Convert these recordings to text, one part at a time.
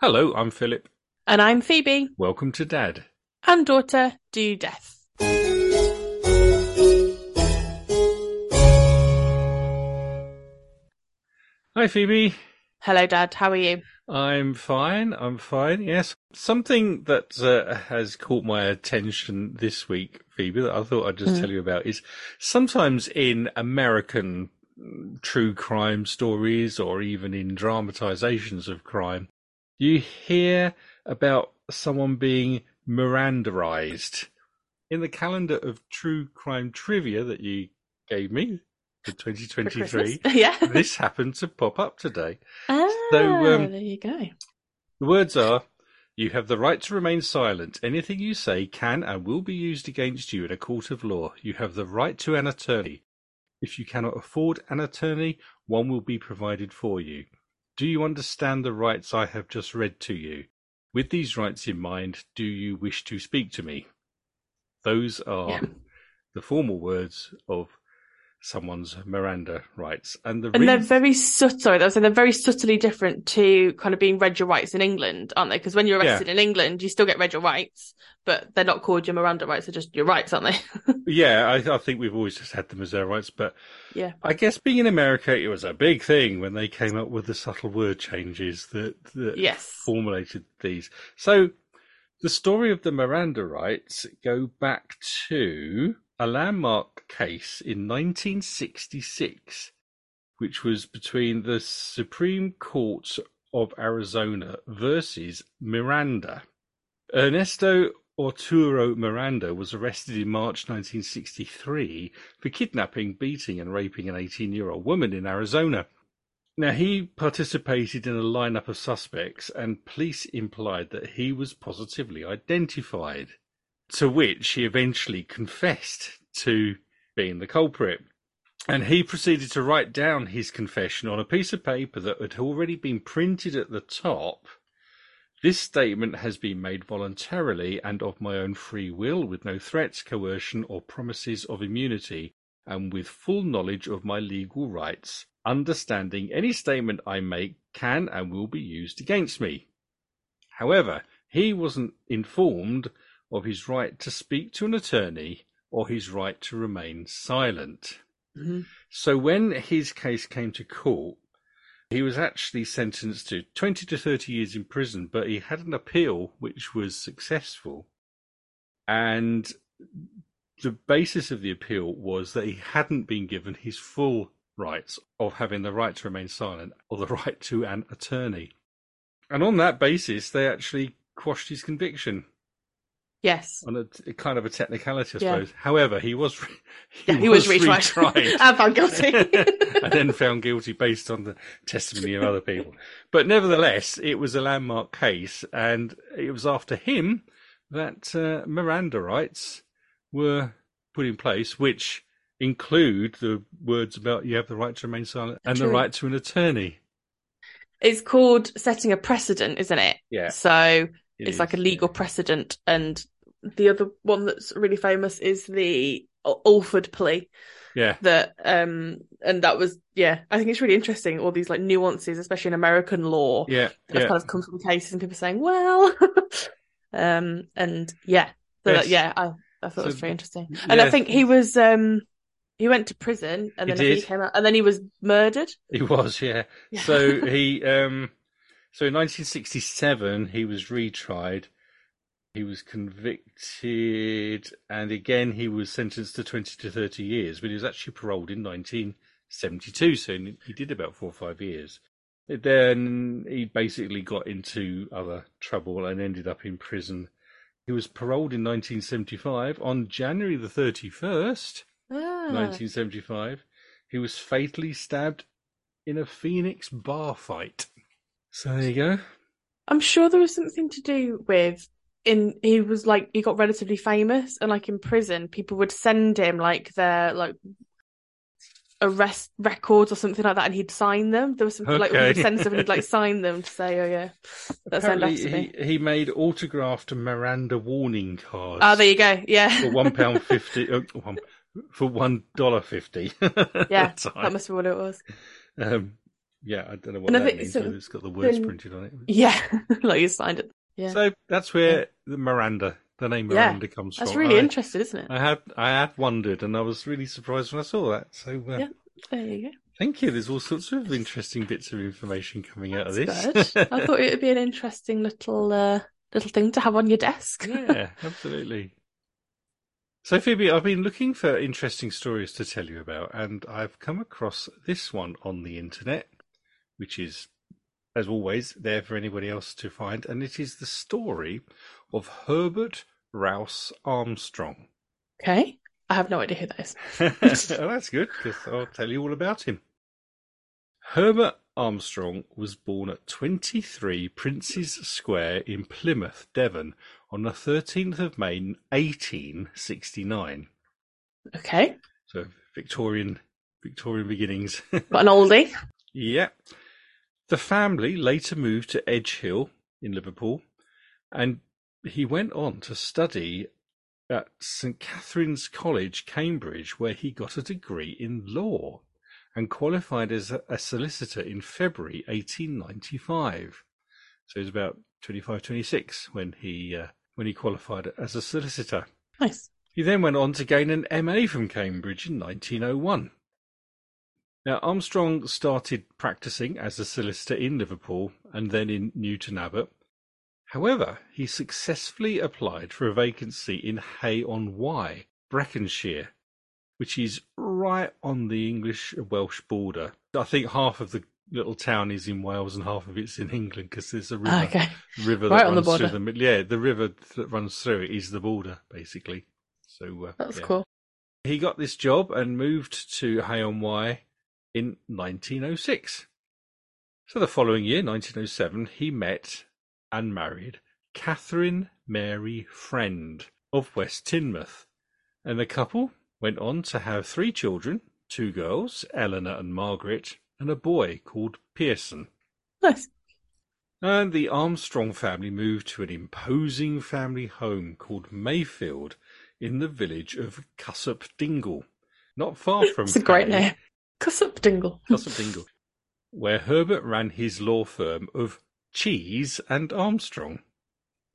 Hello, I'm Philip. And I'm Phoebe. Welcome to Dad. And daughter do death. Hi, Phoebe. Hello, Dad. How are you? I'm fine. I'm fine. Yes. Something that uh, has caught my attention this week, Phoebe, that I thought I'd just Mm. tell you about is sometimes in American mm, true crime stories or even in dramatizations of crime, you hear about someone being Mirandized. In the calendar of true crime trivia that you gave me for For 2023, Christmas? yeah. this happened to pop up today. ah, um, there you go. The words are You have the right to remain silent. Anything you say can and will be used against you in a court of law. You have the right to an attorney. If you cannot afford an attorney, one will be provided for you. Do you understand the rights I have just read to you? With these rights in mind, do you wish to speak to me? Those are Yeah. the formal words of someone's Miranda rights. And the And they're very subtle. Sorry, I was saying they're very subtly different to kind of being read your rights in England, aren't they? Because when you're Yeah. arrested in England, you still get read your rights, but they're not called your Miranda rights. They're just your rights, aren't they? Yeah, I, I think we've always just had them as their rights, but yeah. I guess being in America, it was a big thing when they came up with the subtle word changes that, that Yes. formulated these. So the story of the Miranda rights go back to a landmark case in 1966, which was between the Supreme Court of Arizona versus Miranda. Ernesto Arturo Miranda was arrested in March 1963 for kidnapping, beating, and raping an 18 year old woman in Arizona. Now, he participated in a lineup of suspects, and police implied that he was positively identified, to which he eventually confessed to being the culprit. And he proceeded to write down his confession on a piece of paper that had already been printed at the top. This statement has been made voluntarily and of my own free will, with no threats, coercion, or promises of immunity, and with full knowledge of my legal rights, understanding any statement I make can and will be used against me. However, he wasn't informed of his right to speak to an attorney or his right to remain silent. Mhm. So when his case came to court, he was actually sentenced to 20 to 30 years in prison, but he had an appeal which was successful. And the basis of the appeal was that he hadn't been given his full rights of having the right to remain silent or the right to an attorney. And on that basis, they actually quashed his conviction Yes. on a, kind of a technicality, I Yeah. suppose. However, he was re- Yeah, he was retried. retried. and found guilty. and then found guilty based on the testimony of other people. But nevertheless, it was a landmark case, and it was after him that uh, Miranda rights were put in place, which include the words about you have the right to remain silent and the right to an attorney. it's called setting a precedent, isn't it? Yeah, So it it's like a legal yeah. precedent. And the other one that's really famous is the Al- Alford plea Yeah, that, um, and that was, yeah, I think it's really interesting. All these like nuances, especially in American law, yeah, that yeah. kind of come from cases and people saying, well, um, and yeah, so Yes. that, yeah, I, I thought it was So, very interesting. And I think he was, um, he went to prison and He then I he came out and then he was murdered. He was, yeah. Yeah. So he, um, so in 1967, he was retried. He was convicted, and again he was sentenced to 20 to 30 years. But he was actually paroled in 1972, so he did about four or five years. Then he basically got into other trouble and ended up in prison. He was paroled in 1975 on January the 31st. Ah. 1975, he was fatally stabbed in a Phoenix bar fight. So there you go. I'm sure there was something to do with in he was like he got relatively famous and like in prison people would send him like their like arrest records or something like that and he'd sign them. There was something like Okay. he'd send stuff and he'd like sign them to say, Oh yeah, that's Apparently, he, he made autographed Miranda warning cards. Oh there you go. Yeah. for one pound fifty. Uh, for one dollar fifty. yeah. That must be what it was. Um, yeah, I don't know what And that means. so it's got the words then- printed on it. Yeah, like you signed it. Yeah, So that's where the Miranda, the name Yeah, Miranda, comes from. that's really I, interesting, isn't it? I had I had wondered, and I was really surprised when I saw that. So uh, Yeah. There you go. thank you. There's all sorts of interesting bits of information coming out of this. good. I thought it would be an interesting little uh, little thing to have on your desk. yeah, absolutely. So, Phoebe, I've been looking for interesting stories to tell you about, and I've come across this one on the internet, which is, as always, there for anybody else to find, and it is the story of Herbert Rouse Armstrong. Okay, I have no idea who that is. well, that's good, because I'll tell you all about him. Herbert Armstrong was born at 23 Prince's Square in Plymouth, Devon, on the 13th of May 1869. Okay, So Victorian Victorian beginnings. but an oldie. yeah. The family later moved to Edge Hill in Liverpool and he went on to study at St Catherine's College, Cambridge, where he got a degree in law and qualified as a, a solicitor in February 1895. So he was about 25, 26 when he uh, when he qualified as a solicitor. Nice. He then went on to gain an MA from Cambridge in 1901. Now, Armstrong started practicing as a solicitor in Liverpool and then in Newton Abbot. However, he successfully applied for a vacancy in Hay on Wye, Breconshire, which is right on the English Welsh border. I think half of the little town is in Wales and half of it's in England because there's a river okay. river that Right on the runs through border. the yeah the river that runs through it is the border basically so uh, That's yeah. cool. he got this job and moved to Hay on Wye in 1906 so the following year 1907 he met and married Catherine Mary Friend of West Teignmouth and the couple went on to have three children two girls Eleanor and Margaret and a boy called Pearson Nice. and the Armstrong family moved to an imposing family home called Mayfield in the village of Cussop Dingle, not far from It's a great name. Cussop Dingle. Cussop Dingle, where Herbert ran his law firm of Cheese and Armstrong.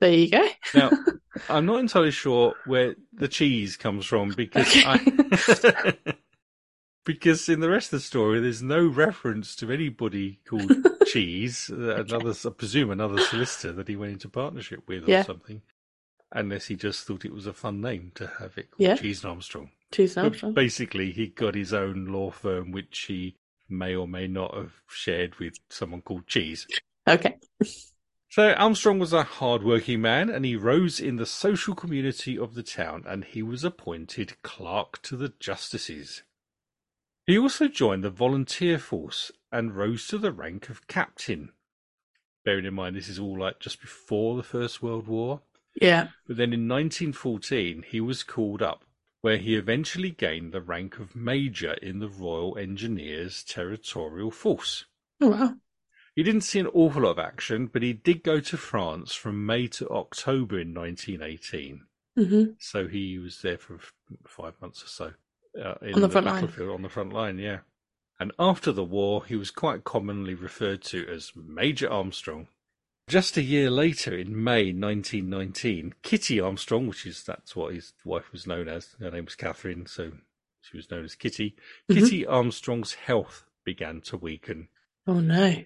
There you go. Now, I'm not entirely sure where the cheese comes from because I. Because in the rest of the story, there's no reference to anybody called Cheese, uh, another, I presume another solicitor that he went into partnership with or something, unless he just thought it was a fun name to have it called Yeah. Cheese and Armstrong. Choose But Armstrong. basically, he got his own law firm, which he may or may not have shared with someone called Cheese. Okay. So Armstrong was a hard-working man, and he rose in the social community of the town, and he was appointed clerk to the justices. He also joined the volunteer force and rose to the rank of captain. Bearing in mind this is all like just before the First World War. Yeah. But then in 1914 he was called up, where he eventually gained the rank of major in the Royal Engineers Territorial Force. Oh, wow. He didn't see an awful lot of action, but he did go to France from May to October in 1918. hmm So he was there for five months or so uh, in On the front line. battlefield on the front line. Yeah, and after the war, he was quite commonly referred to as Major Armstrong. Just a year later, in May 1919, Kitty Armstrong, which is that's what his wife was known as. Her name was Catherine, so she was known as Kitty. Mhm. Kitty Armstrong's health began to weaken. Oh, no.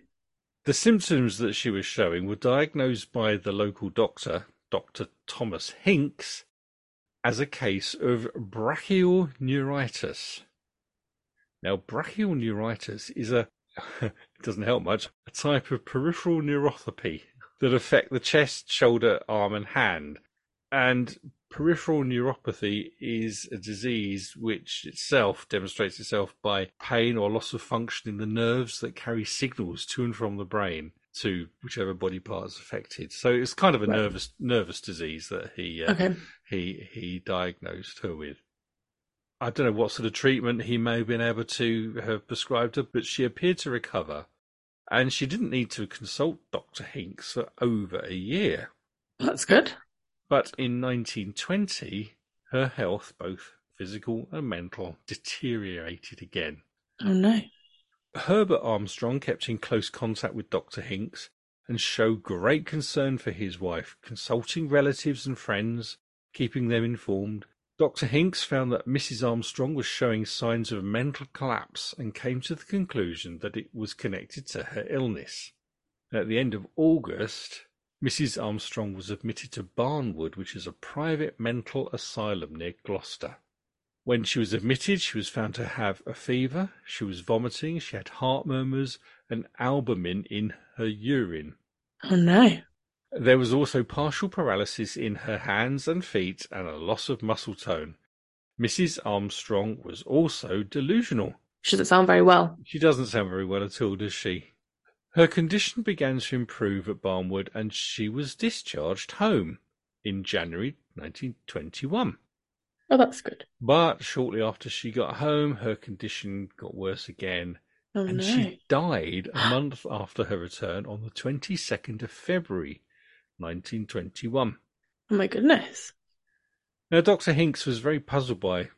The symptoms that she was showing were diagnosed by the local doctor, Dr. Thomas Hincks, as a case of brachial neuritis. Now, brachial neuritis is a, it doesn't help much, a type of peripheral neuropathy that affect the chest, shoulder, arm, and hand. And peripheral neuropathy is a disease which itself demonstrates itself by pain or loss of function in the nerves that carry signals to and from the brain to whichever body part is affected. So it's kind of a Right. nervous nervous disease that he uh, Okay. he he diagnosed her with. I don't know what sort of treatment he may have been able to have prescribed her, but she appeared to recover, and she didn't need to consult Doctor Hincks for over a year. That's good. But in 1920, her health, both physical and mental, deteriorated again. Oh, no. Herbert Armstrong kept in close contact with Dr. Hincks and showed great concern for his wife, consulting relatives and friends, keeping them informed. Dr. Hincks found that Mrs. Armstrong was showing signs of mental collapse and came to the conclusion that it was connected to her illness. At the end of August, Mrs. Armstrong was admitted to Barnwood, which is a private mental asylum near Gloucester. When she was admitted, she was found to have a fever, she was vomiting, she had heart murmurs, and albumin in her urine. Oh no. There was also partial paralysis in her hands and feet and a loss of muscle tone. Mrs. Armstrong was also delusional. She doesn't sound very well. She doesn't sound very well at all, does she? Her condition began to improve at Barnwood and she was discharged home in January 1921. Oh, that's good. But shortly after she got home, her condition got worse again, Oh and no. she died a month after her return on the 22nd of February 1921. Oh my goodness. Now, Dr. Hincks was very puzzled by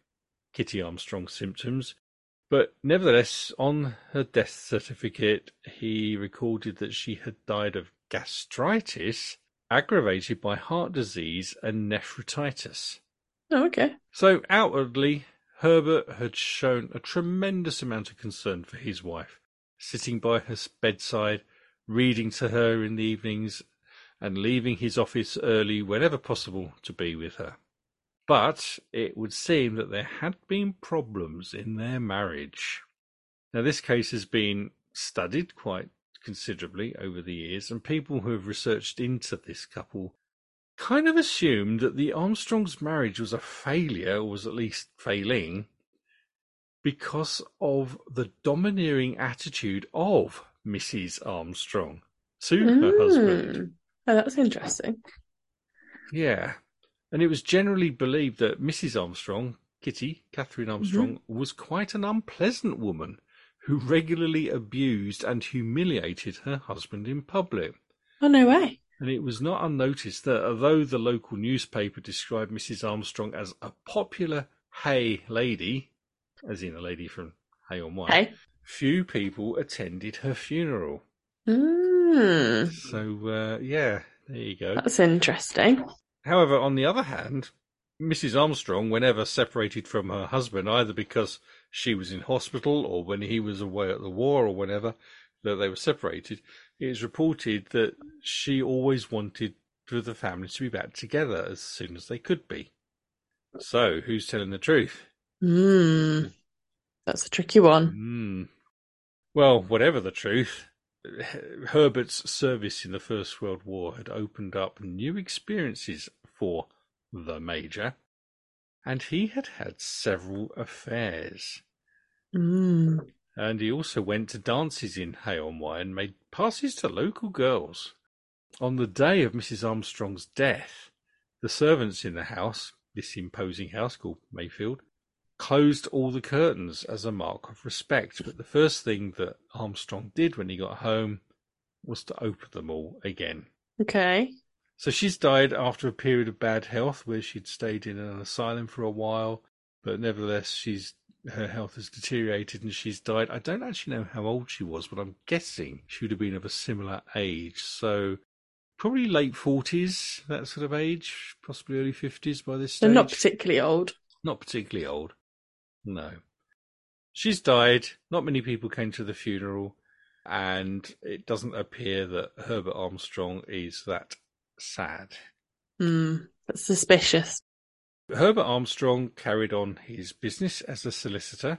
Kitty Armstrong's symptoms, but nevertheless, on her death certificate, he recorded that she had died of gastritis aggravated by heart disease and nephritis. Oh, okay. So outwardly, Herbert had shown a tremendous amount of concern for his wife, sitting by her bedside, reading to her in the evenings, and leaving his office early whenever possible to be with her. But it would seem that there had been problems in their marriage. Now, this case has been studied quite considerably over the years, and people who have researched into this couple kind of assumed that the Armstrongs' marriage was a failure, or was at least failing, because of the domineering attitude of Mrs. Armstrong to her husband. Mm. Oh, that's interesting. Yeah. And it was generally believed that Mrs. Armstrong, Kitty, Catherine Armstrong, was quite an unpleasant woman who regularly abused and humiliated her husband in public. Oh, no way. And it was not unnoticed that although the local newspaper described Mrs. Armstrong as a popular Hay lady, as in a lady from Hay on Wye, Hey. few people attended her funeral. Mm. So, uh, yeah, there you go. That's interesting. However, on the other hand, Mrs. Armstrong, whenever separated from her husband, either because she was in hospital or when he was away at the war or whenever that they were separated, it is reported that she always wanted for the family to be back together as soon as they could be. So, who's telling the truth? Mm. That's a tricky one. Hmm. Well, whatever the truth, Herbert's service in the First World War had opened up new experiences for the Major, and he had had several affairs. Mm. And he also went to dances in Hay on Wye and made passes to local girls. On the day of Mrs. Armstrong's death, the servants in the house, this imposing house called Mayfield, closed all the curtains as a mark of respect. But the first thing that Armstrong did when he got home was to open them all again. Okay. So she's died after a period of bad health where she'd stayed in an asylum for a while, but nevertheless she's her health has deteriorated and she's died. I don't actually know how old she was, but I'm guessing she would have been of a similar age. So probably late forties, that sort of age, possibly early fifties by this They're not particularly old. Not particularly old. No. She's died. Not many people came to the funeral, and it doesn't appear that Herbert Armstrong is that sad. Mm. That's suspicious. Herbert Armstrong carried on his business as a solicitor,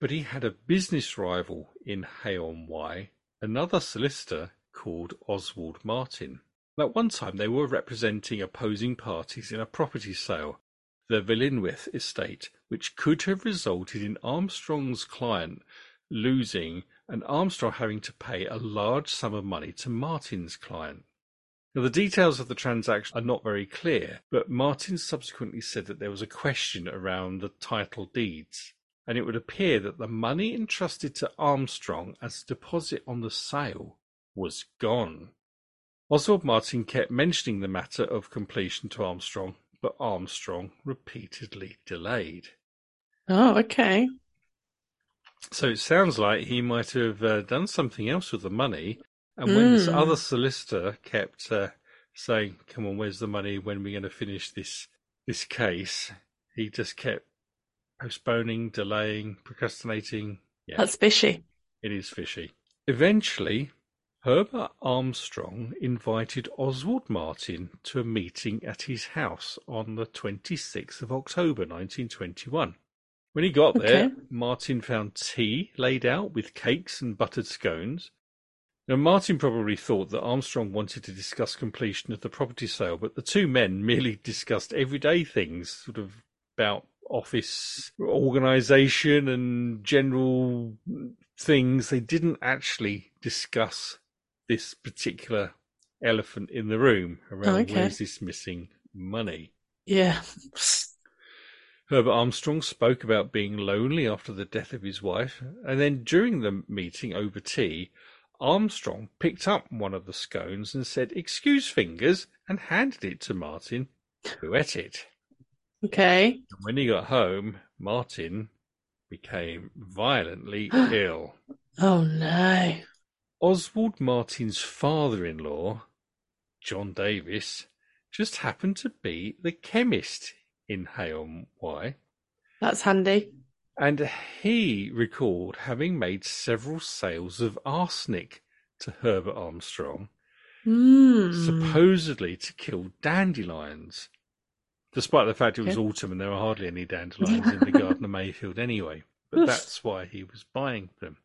but he had a business rival in Hay on Wye, another solicitor called Oswald Martin. At one time, they were representing opposing parties in a property sale, the Velinewydd estate, which could have resulted in Armstrong's client losing and Armstrong having to pay a large sum of money to Martin's client. Now, the details of the transaction are not very clear, but Martin subsequently said that there was a question around the title deeds, and it would appear that the money entrusted to Armstrong as deposit on the sale was gone. Oswald Martin kept mentioning the matter of completion to Armstrong, but Armstrong repeatedly delayed. Oh, okay. So it sounds like he might have uh, done something else with the money. And when this Mm. other solicitor kept uh, saying, "Come on, where's the money? When are we going to finish this this case?" He just kept postponing, delaying, procrastinating. Yeah, That's fishy. it is fishy. Eventually, Herbert Armstrong invited Oswald Martin to a meeting at his house on the 26th of October 1921. When he got there, Okay. Martin found tea laid out with cakes and buttered scones. Now, Martin probably thought that Armstrong wanted to discuss completion of the property sale, but the two men merely discussed everyday things, sort of about office organisation and general things. They didn't actually discuss this particular elephant in the room around okay. where's this missing money. Yeah. Herbert Armstrong spoke about being lonely after the death of his wife, and then during the meeting over tea, Armstrong picked up one of the scones and said, Excuse fingers, and handed it to Martin, who ate it. Okay. And when he got home, Martin became violently ill. Oh no. Oswald Martin's father in law, John Davis, just happened to be the chemist in Hay Y. That's handy. And he recalled having made several sales of arsenic to Herbert Armstrong, Mm. supposedly to kill dandelions, despite the fact it was Okay. autumn and there were hardly any dandelions in the Garden of Mayfield anyway. But that's why he was buying them.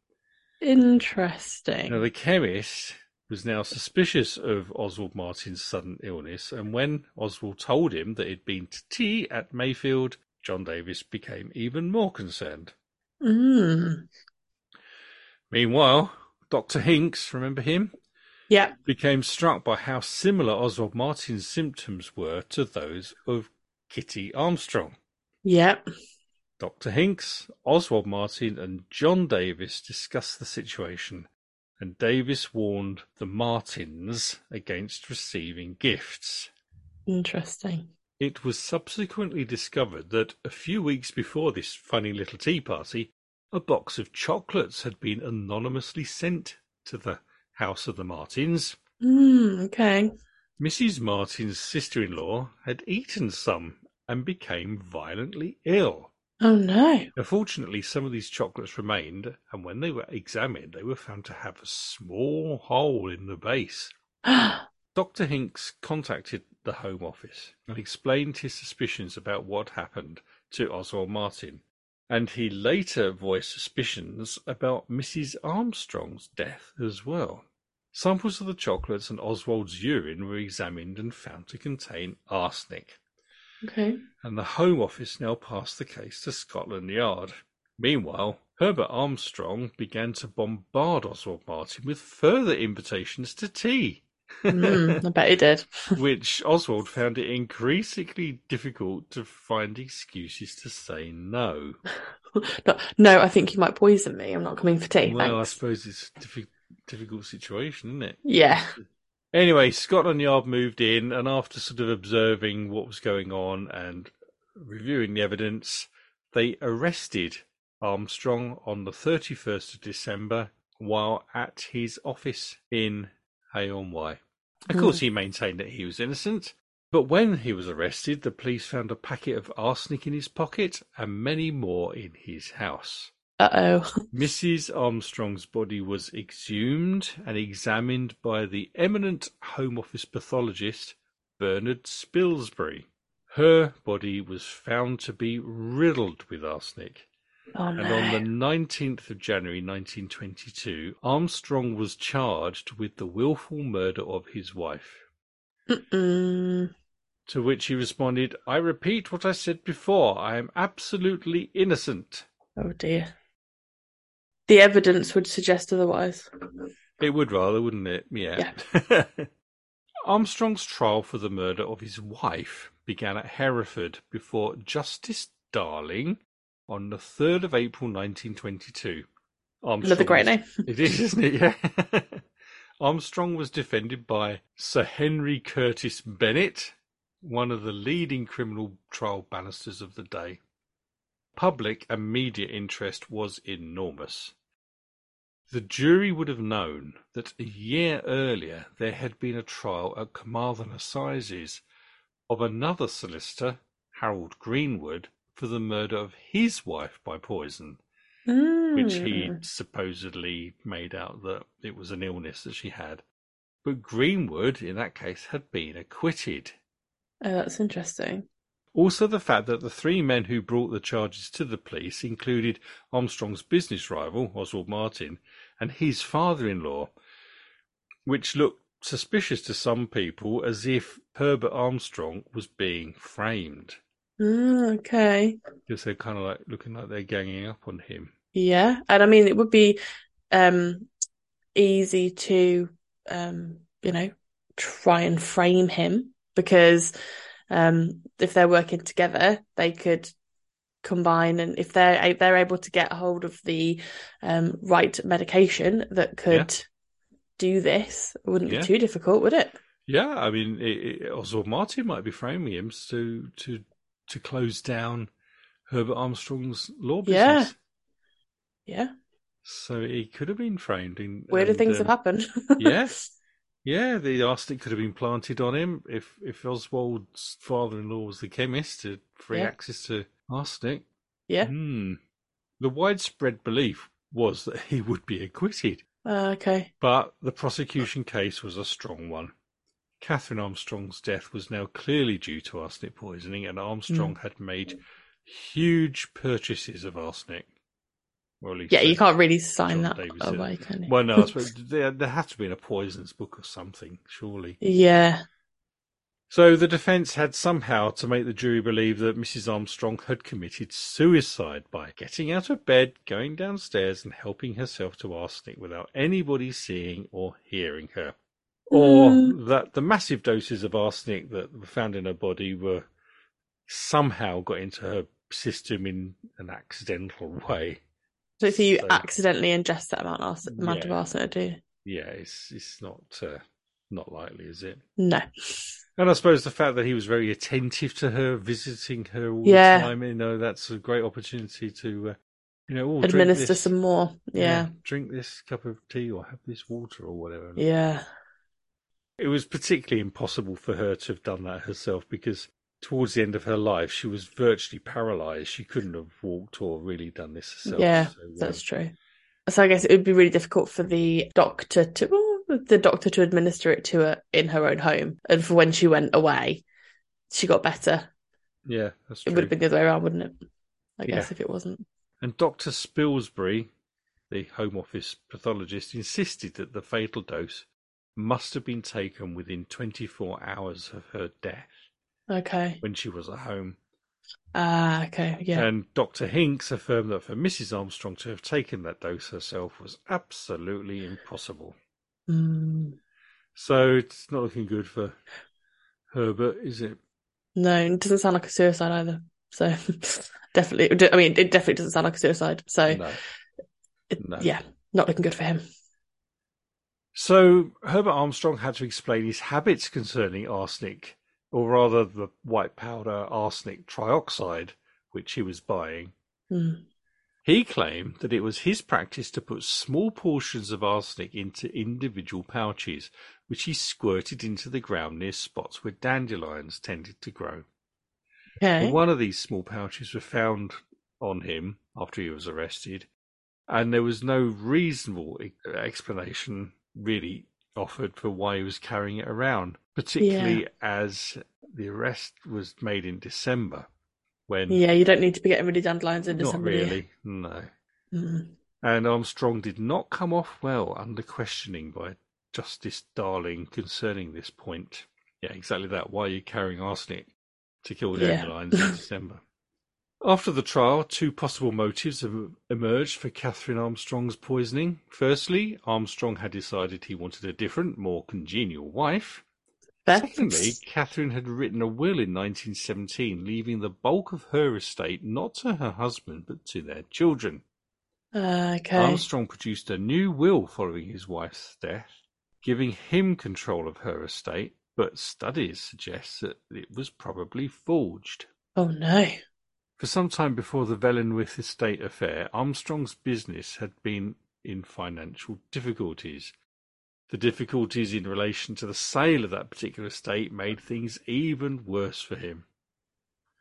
Interesting. Now, the chemist was now suspicious of Oswald Martin's sudden illness, and when Oswald told him that he'd been to tea at Mayfield, John Davis became even more concerned. Mm. Meanwhile, Dr. Hincks, remember him, Yeah. became struck by how similar Oswald Martin's symptoms were to those of Kitty Armstrong. Yep. Dr. Hincks, Oswald Martin, and John Davis discussed the situation, and Davis warned the Martins against receiving gifts. Interesting. It was subsequently discovered that a few weeks before this funny little tea party, a box of chocolates had been anonymously sent to the house of the Martins. Mm, okay. Mrs. Martin's sister in law had eaten some and became violently ill. Oh no. Now, fortunately, some of these chocolates remained, and when they were examined, they were found to have a small hole in the base. Dr. Hincks contacted the Home Office and explained his suspicions about what happened to Oswald Martin, and he later voiced suspicions about Mrs. Armstrong's death as well. Samples of the chocolates and Oswald's urine were examined and found to contain arsenic, okay. and the Home Office now passed the case to Scotland Yard. Meanwhile, Herbert Armstrong began to bombard Oswald Martin with further invitations to tea. Mm, I bet he did. which Oswald found it increasingly difficult to find excuses to say no. no, no, I think you might poison me. I'm not coming for tea. well, I suppose it's a diffi- difficult situation, isn't it? Yeah. Anyway, Scotland Yard moved in, and after sort of observing what was going on and reviewing the evidence, they arrested Armstrong on the 31st of December while at his office in Hay-on-Wye. Of Hmm. course, he maintained that he was innocent, but when he was arrested, the police found a packet of arsenic in his pocket and many more in his house. Uh oh. Mrs. Armstrong's body was exhumed and examined by the eminent Home Office pathologist Bernard Spilsbury. Her body was found to be riddled with arsenic, Oh and on the 19th of January 1922, Armstrong was charged with the willful murder of his wife. Mm-mm. To which he responded, I repeat what I said before. I am absolutely innocent. Oh dear. The evidence would suggest otherwise. It would rather, wouldn't it? Yeah. Armstrong's trial for the murder of his wife began at Hereford before Justice Darling on the 3rd of April 1922. Armstrong Another great name. It is, isn't it? Yeah. Armstrong was defended by Sir Henry Curtis Bennett, one of the leading criminal trial barristers of the day. Public and media interest was enormous. The jury would have known that a year earlier there had been a trial at Carmarthen Assizes of another solicitor, Harold Greenwood, for the murder of his wife by poison, which he Mm. supposedly made out that it was an illness that she had. But Greenwood, in that case, had been acquitted. Oh, that's interesting. Also, the fact that the three men who brought the charges to the police included Armstrong's business rival, Oswald Martin, and his father in law, which looked suspicious to some people as if Herbert Armstrong was being framed. Mm, okay. Because they're kind of like looking like they're ganging up on him. Yeah. And I mean, it would be um easy to um, you know, try and frame him because um if they're working together, they could combine and if they're they're able to get hold of the um right medication that could do this, it wouldn't Yeah. be too difficult, would it? Yeah, I mean, it, it, Oswald Martin might be framing him to to to close down Herbert Armstrong's law Yeah. business. Yeah. yeah So he could have been framed. In, Weirder and, things um, have happened. yeah. Yeah, the arsenic could have been planted on him if if Oswald's father-in-law was the chemist to free Yeah. access to arsenic. Yeah. Hmm. The widespread belief was that he would be acquitted, Uh, okay. but the prosecution case was a strong one. Catherine Armstrong's death was now clearly due to arsenic poisoning, and Armstrong Hmm. had made huge purchases of arsenic. Least Yeah, you can't really sign John that Davis away, can you? Well, no, I suppose there, there had to be in a poisons book or something, surely. Yeah. So the defence had somehow to make the jury believe that Mrs. Armstrong had committed suicide by getting out of bed, going downstairs, and helping herself to arsenic without anybody seeing or hearing her. Or Mm. that the massive doses of arsenic that were found in her body were somehow got into her system in an accidental way. So if you So- accidentally ingest that amount, ars- amount of Yeah. arsenic, do you? Yeah, it's it's not uh, not likely, is it? No. And I suppose the fact that he was very attentive to her, visiting her all Yeah. the time, you know, that's a great opportunity to, uh, you know, oh, Administer this- some more. Yeah. drink this cup of tea or have this water or whatever. Yeah. It was particularly impossible for her to have done that herself because towards the end of her life, she was virtually paralyzed. She couldn't have walked or really done this herself. Yeah, So, um, That's true. So I guess it would be really difficult for the doctor to well, the doctor to administer it to her in her own home, and for when she went away, she got better. yeah, that's true. It would have been the other way around, wouldn't it? I Yeah. guess if it wasn't. And Dr. Spilsbury, the Home Office pathologist, insisted that the fatal dose must have been taken within 24 hours of her death Okay. when she was at home. Ah, okay. Yeah. And Dr. Hincks affirmed that for Mrs. Armstrong to have taken that dose herself was absolutely impossible. Mm. So it's not looking good for Herbert, is it? No, it doesn't sound like a suicide either. So definitely, I mean, it definitely doesn't sound like a suicide. So No. it- no. yeah, not looking good for him. So Herbert Armstrong had to explain his habits concerning arsenic, or rather the white powder arsenic trioxide, which he was buying. Mm. He claimed that it was his practice to put small portions of arsenic into individual pouches, which he squirted into the ground near spots where dandelions tended to grow. Okay. One of these small pouches was found on him after he was arrested, and there was no reasonable explanation really offered for why he was carrying it around, particularly as the arrest was made in December when Yeah, you don't need to be getting rid of dandelions in not December. you? really, no. Mm. And Armstrong did not come off well under questioning by Justice Darling concerning this point. Yeah, exactly that. Why are you carrying arsenic to kill Yeah. dandelions in December? After the trial, two possible motives have emerged for Catherine Armstrong's poisoning. Firstly, Armstrong had decided he wanted a different, more congenial wife. Secondly, Catherine had written a will in 1917, leaving the bulk of her estate not to her husband but to their children. Uh, okay. Armstrong produced a new will following his wife's death, giving him control of her estate, but studies suggest that it was probably forged. Oh no. For some time before the Velinewydd estate affair, Armstrong's business had been in financial difficulties. The difficulties in relation to the sale of that particular estate made things even worse for him.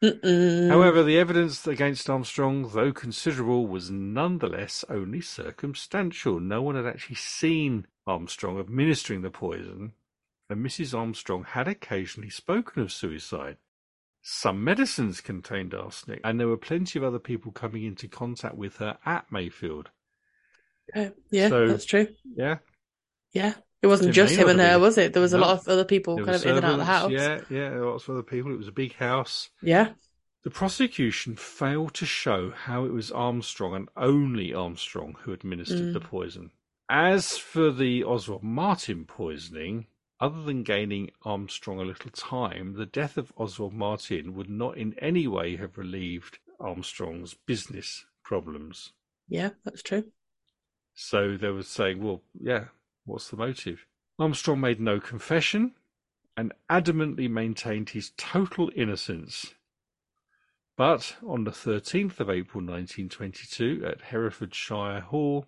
Mm-mm. However, the evidence against Armstrong, though considerable, was nonetheless only circumstantial. No one had actually seen Armstrong administering the poison, and Mrs. Armstrong had occasionally spoken of suicide. Some medicines contained arsenic, and there were plenty of other people coming into contact with her at Mayfield. Okay. Yeah, So- that's true. Yeah, Yeah. It wasn't It just him and her, been. was it? There was a lot of other people there kind of in and out of the house. Yeah, yeah, lots of other people. It was a big house. Yeah. The prosecution failed to show how it was Armstrong and only Armstrong who administered Mm. the poison. As for the Oswald Martin poisoning, other than gaining Armstrong a little time, the death of Oswald Martin would not in any way have relieved Armstrong's business problems. Yeah, that's true. So they were saying, well, yeah, what's the motive? Armstrong made no confession and adamantly maintained his total innocence. But on the 13th of April 1922 at Hereford Shire Hall,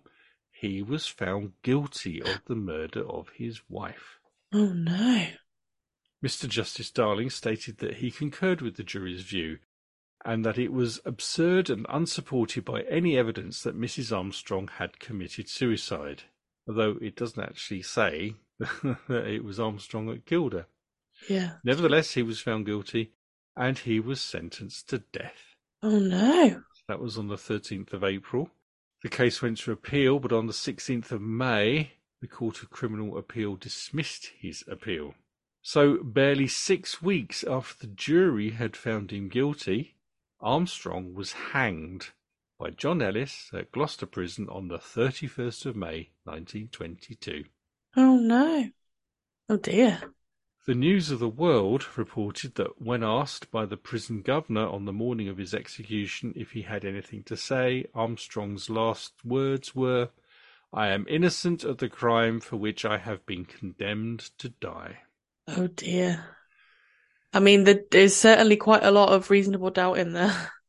he was found guilty of the murder of his wife. Oh no. Mr. Justice Darling stated that he concurred with the jury's view and that it was absurd and unsupported by any evidence that Mrs. Armstrong had committed suicide, although it doesn't actually say that it was Armstrong that killed her. Yeah. Nevertheless, he was found guilty and he was sentenced to death. Oh no. That was on the 13th of April. The case went to appeal, but on the 16th of May, the Court of Criminal Appeal dismissed his appeal. So, barely six weeks after the jury had found him guilty, Armstrong was hanged by John Ellis at Gloucester Prison on the 31st of May 1922. Oh no. Oh dear. The News of the World reported that when asked by the prison governor on the morning of his execution if he had anything to say, Armstrong's last words were, I am innocent of the crime for which I have been condemned to die. Oh dear. I mean, there is certainly quite a lot of reasonable doubt in there.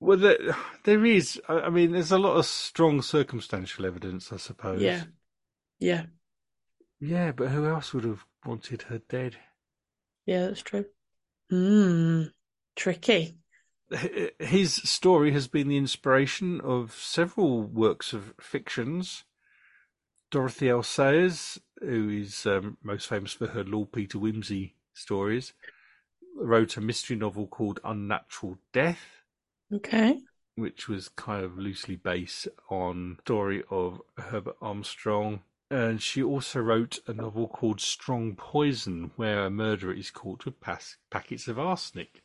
Well, there, there is. I I mean, there's a lot of strong circumstantial evidence, I suppose. Yeah. Yeah. Yeah, but who else would have wanted her dead? Yeah, that's true. Hmm. Tricky. His story has been the inspiration of several works of fictions. Dorothy L. Sayers, who is um, most famous for her Lord Peter Wimsey stories, wrote a mystery novel called Unnatural Death, Okay. which was kind of loosely based on the story of Herbert Armstrong. And she also wrote a novel called Strong Poison, where a murderer is caught with pas- packets of arsenic.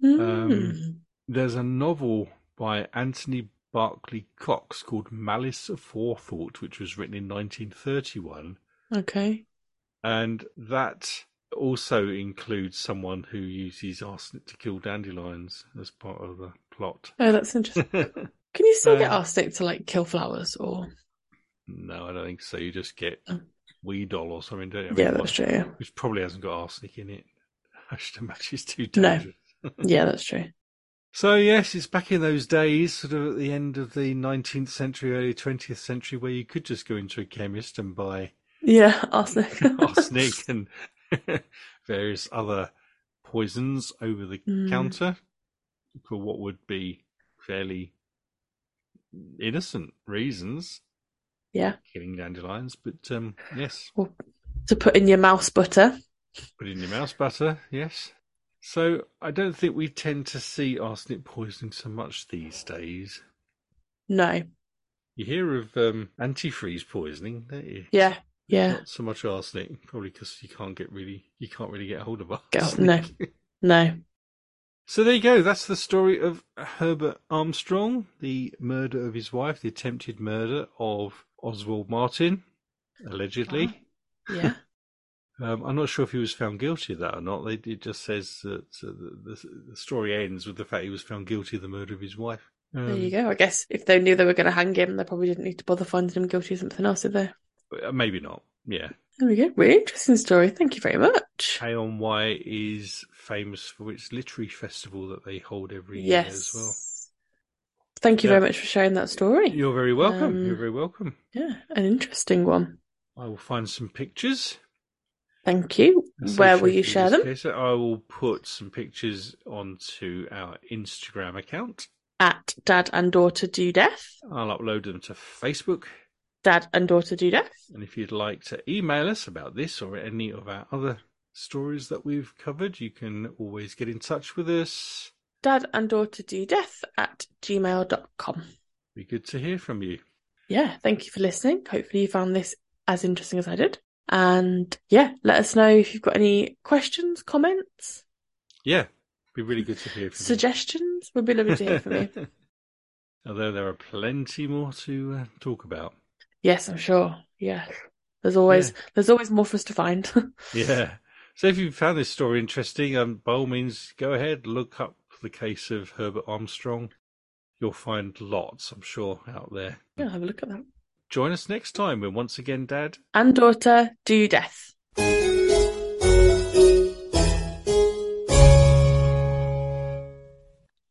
Hmm. Um, There's a novel by Anthony Berkeley Cox called Malice of Forethought, which was written in 1931. okay. And that also includes someone who uses arsenic to kill dandelions as part of the plot. Oh, that's interesting. Can you still get Uh, arsenic to like kill flowers or? no, I don't think so. You just get Oh. Weedol or something, don't you? I Yeah, mean, that's true. Yeah. Which probably hasn't got arsenic in it. I should imagine it's too No. Yeah, that's true. So yes, it's back in those days, sort of at the end of the 19th century, early 20th century, where you could just go into a chemist and buy Yeah, arsenic. arsenic and various other poisons over the Mm. counter for what would be fairly innocent reasons, yeah. killing dandelions. But um, yes, To put in your mouse butter. put in your mouse butter. Yes. So I don't think we tend to see arsenic poisoning so much these days. No. You hear of um, antifreeze poisoning, don't you? Yeah. Yeah. Not so much arsenic, probably because you can't get really, you can't really get hold of arsenic. no. No. So there you go. That's the story of Herbert Armstrong, the murder of his wife, the attempted murder of Oswald Martin, allegedly. Yeah. Um, I'm not sure if he was found guilty of that or not. They, it just says that uh, the, the, story ends with the fact he was found guilty of the murder of his wife. Um, There you go. I guess if they knew they were going to hang him, they probably didn't need to bother finding him guilty of something else, did they? uh, Maybe not. Yeah. There we go. Really interesting story. Thank you very much. much. KNY is famous for its literary festival that they hold every year as well. Thank you Yeah. very much for sharing that story. You're very welcome. Um, You're very welcome. Yeah, an interesting one. I will find some pictures. Thank you. associated Where will you share them? case. I will put some pictures onto our Instagram account. At Dad and Daughter Do Death. I'll upload them to Facebook. Dad and Daughter Do Death. And if you'd like to email us about this or any of our other stories that we've covered, you can always get in touch with us. Dad and Daughter Do Death at gmail.com. Be good to hear from you. Yeah, thank you for listening. Hopefully you found this as interesting as I did. And yeah, let us know if you've got any questions, comments, Yeah, be really good to hear from suggestions. We'd be lovely to hear from you. you. Although there are plenty more to uh, talk about. Yes, I'm sure. Yes. There's always Yeah. there's always more for us to find. Yeah. So if you found this story interesting, um, by all means, go ahead, look up the case of Herbert Armstrong. You'll find lots, I'm sure, out there. yeah, have a look at that. Join us next time when once again, Dad And daughter do death.